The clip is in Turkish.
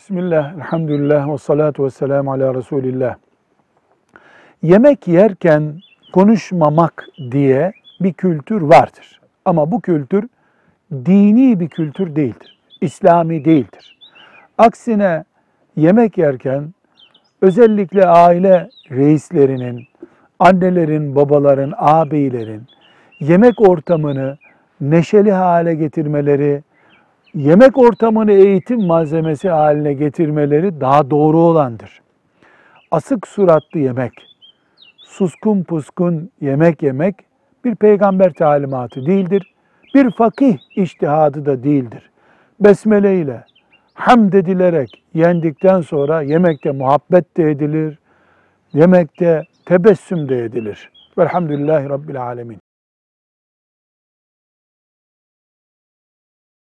Bismillah, elhamdülillah ve salatu ve selamu ala Resulillah. Yemek yerken konuşmamak diye bir kültür vardır. Ama bu kültür dini bir kültür değildir. İslami değildir. Aksine yemek yerken özellikle aile reislerinin, annelerin, babaların, ağabeylerin yemek ortamını neşeli hale getirmeleri, yemek ortamını eğitim malzemesi haline getirmeleri daha doğru olandır. Asık suratlı yemek, suskun puskun yemek yemek bir peygamber talimatı değildir. Bir fakih iştihadı da değildir. Besmele ile hamd edilerek yendikten sonra yemekte muhabbet de edilir, yemekte tebessüm de edilir. Velhamdülillahi Rabbil Alemin.